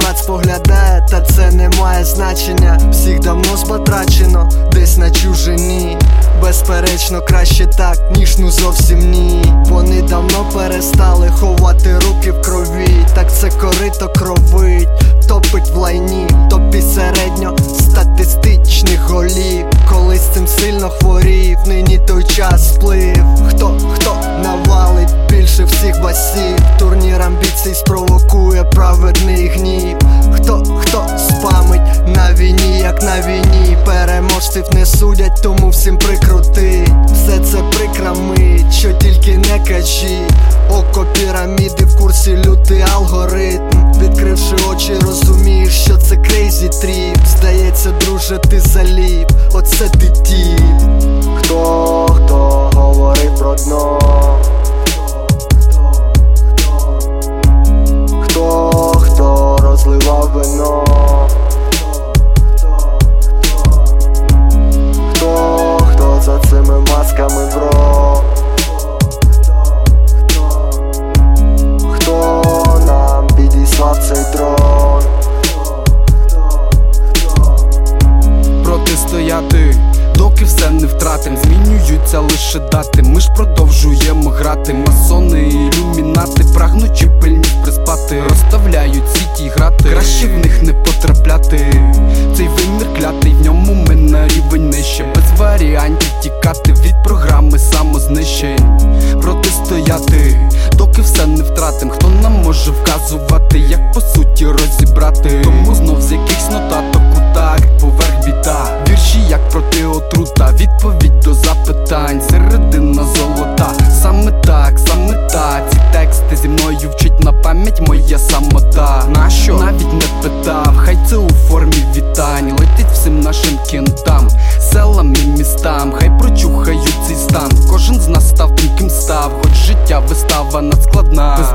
брат споглядає, та це не має значення. Всіх давно збатрачено, десь на чужині. Безперечно, краще так, ніж ну зовсім ні. Вони давно перестали ховати руки в крові. Так це корито кровить, топить в лайні, топі середньо статистичних голів. Колись цим сильно хворів, нині той час сплив. Хто хто на війні, переможців не судять, тому всім прикрути. Все це прикра що тільки не кажі. Око піраміди в курсі лютий алгоритм. Відкривши очі, розумієш, що це crazy trip. Здається, друже, ти заліп, масками бро? Хто нам підіслав цей дрон? протистояти, доки все не втратим, змінюються лише дати. Ми ж продовжуємо грати. Масони, ілюмінати, прагнучи пильні приспати. Розставляють сіті грати, краще в них не потрапляти. Цей рівень нижче. Без варіантів тікати від програми самознищень. Протистояти, доки все не втратим. Хто нам може вказувати, як по суті розібрати? Тому знов з якихось нотаток у такт поверх біта. Вірші як проти отрута, відповідь Кожен з